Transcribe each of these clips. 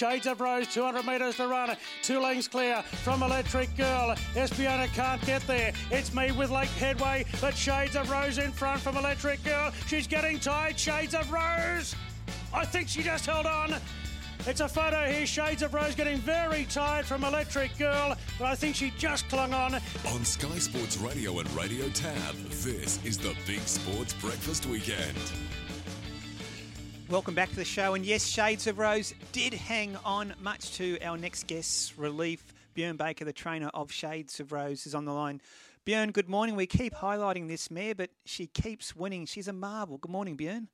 Shades of Rose, 200 metres to run. Two lengths clear from Electric Girl. Espiona can't get there. It's me with Lake Headway, but Shades of Rose in front from Electric Girl. She's getting tight. Shades of Rose. I think she just held on. It's a photo here. Shades of Rose getting very tired from Electric Girl, but I think she just clung on. On Sky Sports Radio and Radio Tab, this is the Big Sports Breakfast Weekend. Welcome back to the show. And yes, Shades of Rose did hang on, much to our next guest's relief. Björn Baker, the trainer of Shades of Rose, is on the line. Björn, good morning. We keep highlighting this mare, but she keeps winning. She's a marvel. Good morning, Björn.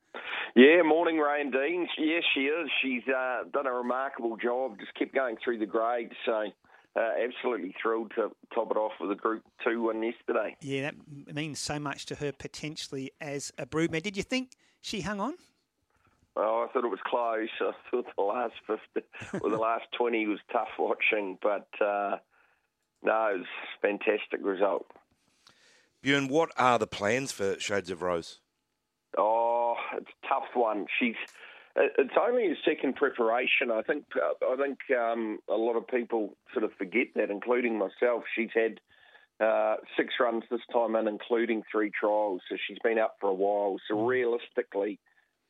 Yeah, morning, Ray and Dean. Yes, she is. She's uh, done a remarkable job. Just kept going through the grades. So, uh, absolutely thrilled to top it off with a Group Two win yesterday. Yeah, that means so much to her potentially as a broodmare. Did you think she hung on? Oh, I thought it was close. I thought the last fifty or the last twenty was tough watching, but uh, no, it was a fantastic result. Björn, what are the plans for Shades of Rose? Oh, it's a tough one. She's it's only a second preparation. I think I think um, a lot of people sort of forget that, including myself. She's had uh, six runs this time in, including three trials, so she's been up for a while. So Mm. realistically,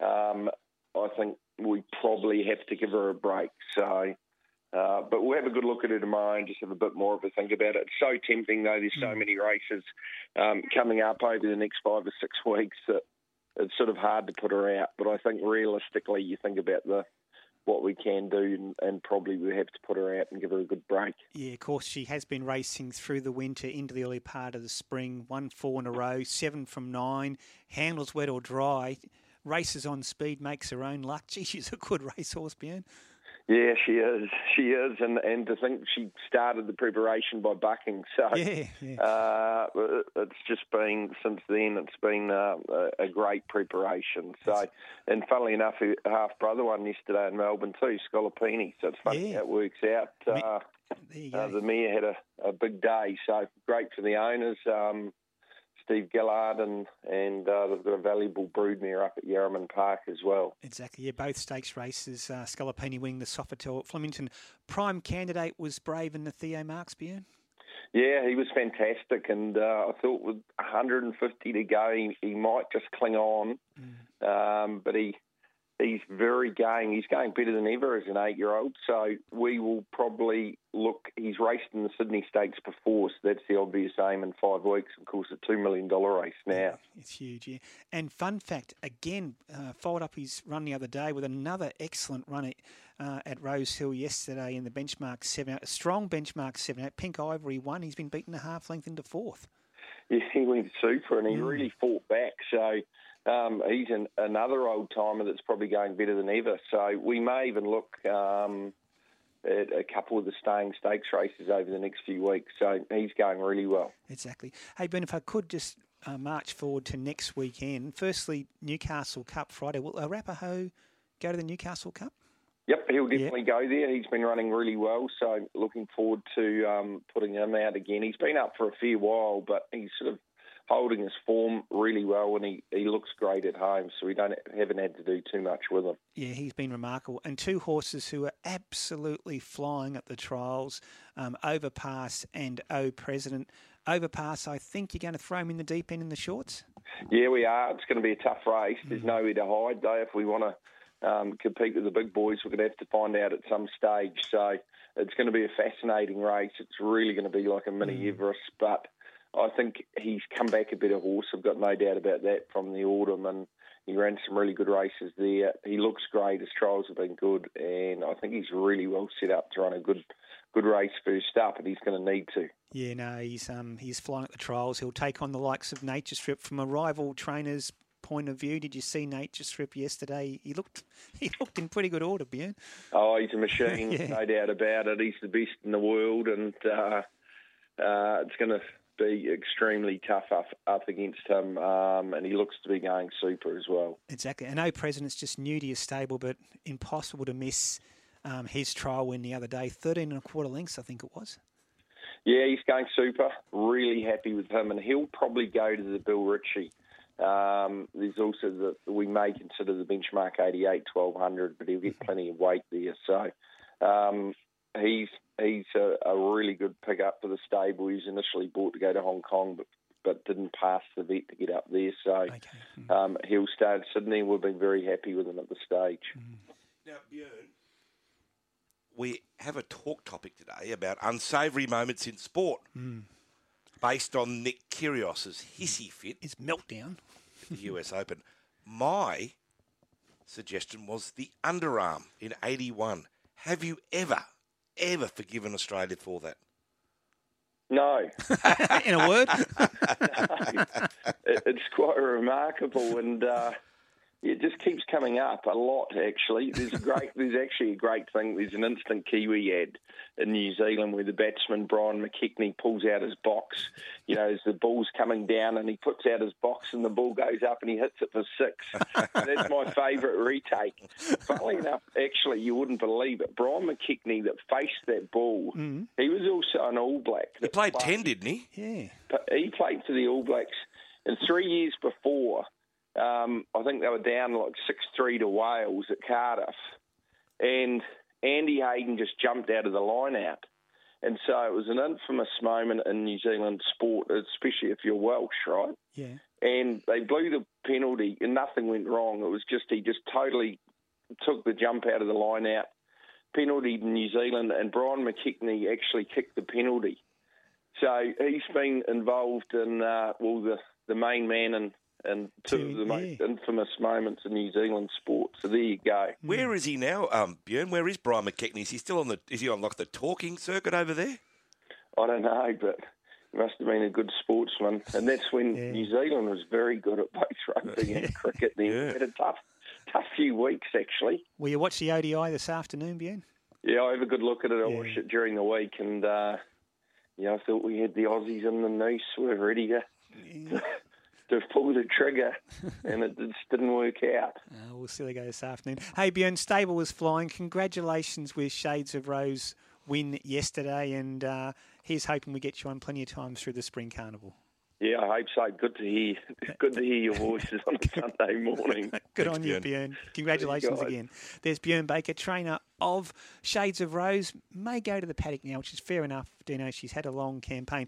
um, I think we probably have to give her a break. So. Uh, but we'll have a good look at it tomorrow and just have a bit more of a think about it. It's so tempting, though. There's so many races um, coming up over the next five or six weeks that it's sort of hard to put her out. But I think realistically, you think about the what we can do, and, and probably we have to put her out and give her a good break. Yeah, of course, she has been racing through the winter into the early part of the spring. Won four in a row, seven from nine. Handles wet or dry. Races on speed, makes her own luck. Gee, she's a good racehorse, Björn. Yeah, she is. She is, and and to think she started the preparation by bucking. So Yeah, yeah. Uh, it's just been since then. It's been uh, a, a great preparation. So, and funnily enough, her half brother won yesterday in Melbourne too, Scolopini. So it's funny Yeah. how it works out. Uh, There you uh, go. the mare had a, a big day, so great for the owners. Um, Steve Gillard and and uh, they've got a valuable broodmare up at Yarraman Park as well. Exactly. Yeah, both stakes races. Uh, Scalapini winning the Sofitel at Flemington. Prime candidate was Brave in the Theo Marks, Björn. Yeah, he was fantastic, and uh, I thought with 150 to go, he, he might just cling on, um, but he he's very going. He's going better than ever as an eight-year-old. So we will probably look. He's raced in the Sydney Stakes before, so that's the obvious aim in five weeks. Of course, a two million dollar race now. It's huge, yeah. And fun fact, again, uh, followed up his run the other day with another excellent run at, uh, at Rose Hill yesterday in the benchmark seven out. A strong benchmark seven out. Pink Ivory won. He's been beaten a half length into fourth. Yeah, he went super, and he really fought back. So. Um, he's an, another old timer that's probably going better than ever. So we may even look um, at a couple of the staying stakes races over the next few weeks. So he's going really well. Exactly. Hey, Ben, if I could just uh, march forward to next weekend. Firstly, Newcastle Cup Friday. Will Arapaho go to the Newcastle Cup? Yep, he'll definitely go there. He's been running really well, so looking forward to um, putting him out again. He's been up for a fair while, but he's sort of holding his form really well, and he, he looks great at home. So we don't haven't had to do too much with him. Yeah, he's been remarkable. And two horses who are absolutely flying at the trials, um, Overpass and O President. Overpass, I think you're going to throw him in the deep end in the shorts. Yeah, we are. It's going to be a tough race. There's nowhere to hide, though. If we want to um, compete with the big boys, we're going to have to find out at some stage. So it's going to be a fascinating race. It's really going to be like a mini Everest, but I think he's come back a better horse. I've got no doubt about that from the autumn, and he ran some really good races there. He looks great. His trials have been good, and I think he's really well set up to run a good, good race first up, and he's going to need to. Yeah, no, he's um he's flying at the trials. He'll take on the likes of Nature Strip from a rival trainer's point of view. Did you see Nature Strip yesterday? He looked he looked in pretty good order, Björn. Oh, he's a machine, Yeah. no doubt about it. He's the best in the world, and uh, uh, it's going to be extremely tough up, up against him. Um, and he looks to be going super as well. Exactly. I know President's just new to your stable, but impossible to miss um, his trial win the other day. 13 and a quarter lengths, I think it was. Yeah, he's going super. Really happy with him, and he'll probably go to the Bill Ritchie. Um, there's also the we may consider the benchmark 88 1200, but he'll get plenty of weight there. So Um, he's he's a, a really good pickup for the stable. He's initially bought to go to Hong Kong, but but didn't pass the vet to get up there. So Okay. Mm. um, he'll start Sydney. We've been very happy with him at the stage. Now, Björn, we have a talk topic today about unsavoury moments in sport, based on Nick Kyrgios's hissy fit his meltdown. at the US Open. My suggestion was the underarm in '81. Have you ever, ever forgiven Australia for that? No, In a word, it, it's quite remarkable, and uh, it just keeps coming up a lot. Actually, there's a great, there's actually a great thing. There's an instant Kiwi ad in New Zealand where the batsman Brian McKechnie pulls out his box. You know, as the ball's coming down, and he puts out his box, and the ball goes up, and he hits it for six. That's my favourite retake. Funnily enough, actually, you wouldn't believe it. Brian McKechnie that faced that ball, mm. he was also an All Black. He that played 10, didn't he? yeah. but he played for the All Blacks. And three years before, um, I think they were down like 6 3 to Wales at Cardiff. And Andy Hayden just jumped out of the line out. And so it was an infamous moment in New Zealand sport, especially if you're Welsh, right? Yeah. and they blew the penalty and nothing went wrong. It was just he just totally took the jump out of the line out. Penalty in New Zealand and Brian McKechnie actually kicked the penalty. So he's been involved in uh, well the, the main man and and two Two, of the most yeah. infamous moments in New Zealand sport. So there you go. Where is he now, um, Björn? Where is Brian McKechnie? Is he still on the? Is he on like the talking circuit over there? I don't know, but he must have been a good sportsman. And that's when Yeah. New Zealand was very good at both rugby and cricket. They Yeah. had a tough tough few weeks actually. Will you watch the ODI this afternoon, Bjorn? Yeah, I have a good look at it. I Yeah. watched it during the week, and uh, yeah, I thought we had the Aussies in the noose. We were ready to, to pull the trigger, and it just didn't work out. Uh, we'll see how they go this afternoon. Hey, Bjorn, Stable was flying. Congratulations with Shades of Rose win yesterday, and uh, here's hoping we get you on plenty of times through the Spring Carnival. Yeah, I hope so. Good to hear. Good to hear your voices on a Sunday morning. Good Thanks, on you, Bjorn. Bjorn. Congratulations guys. again. There's Bjorn Baker, trainer of Shades of Rose. May go to the paddock now, which is fair enough. Dino, she's had a long campaign.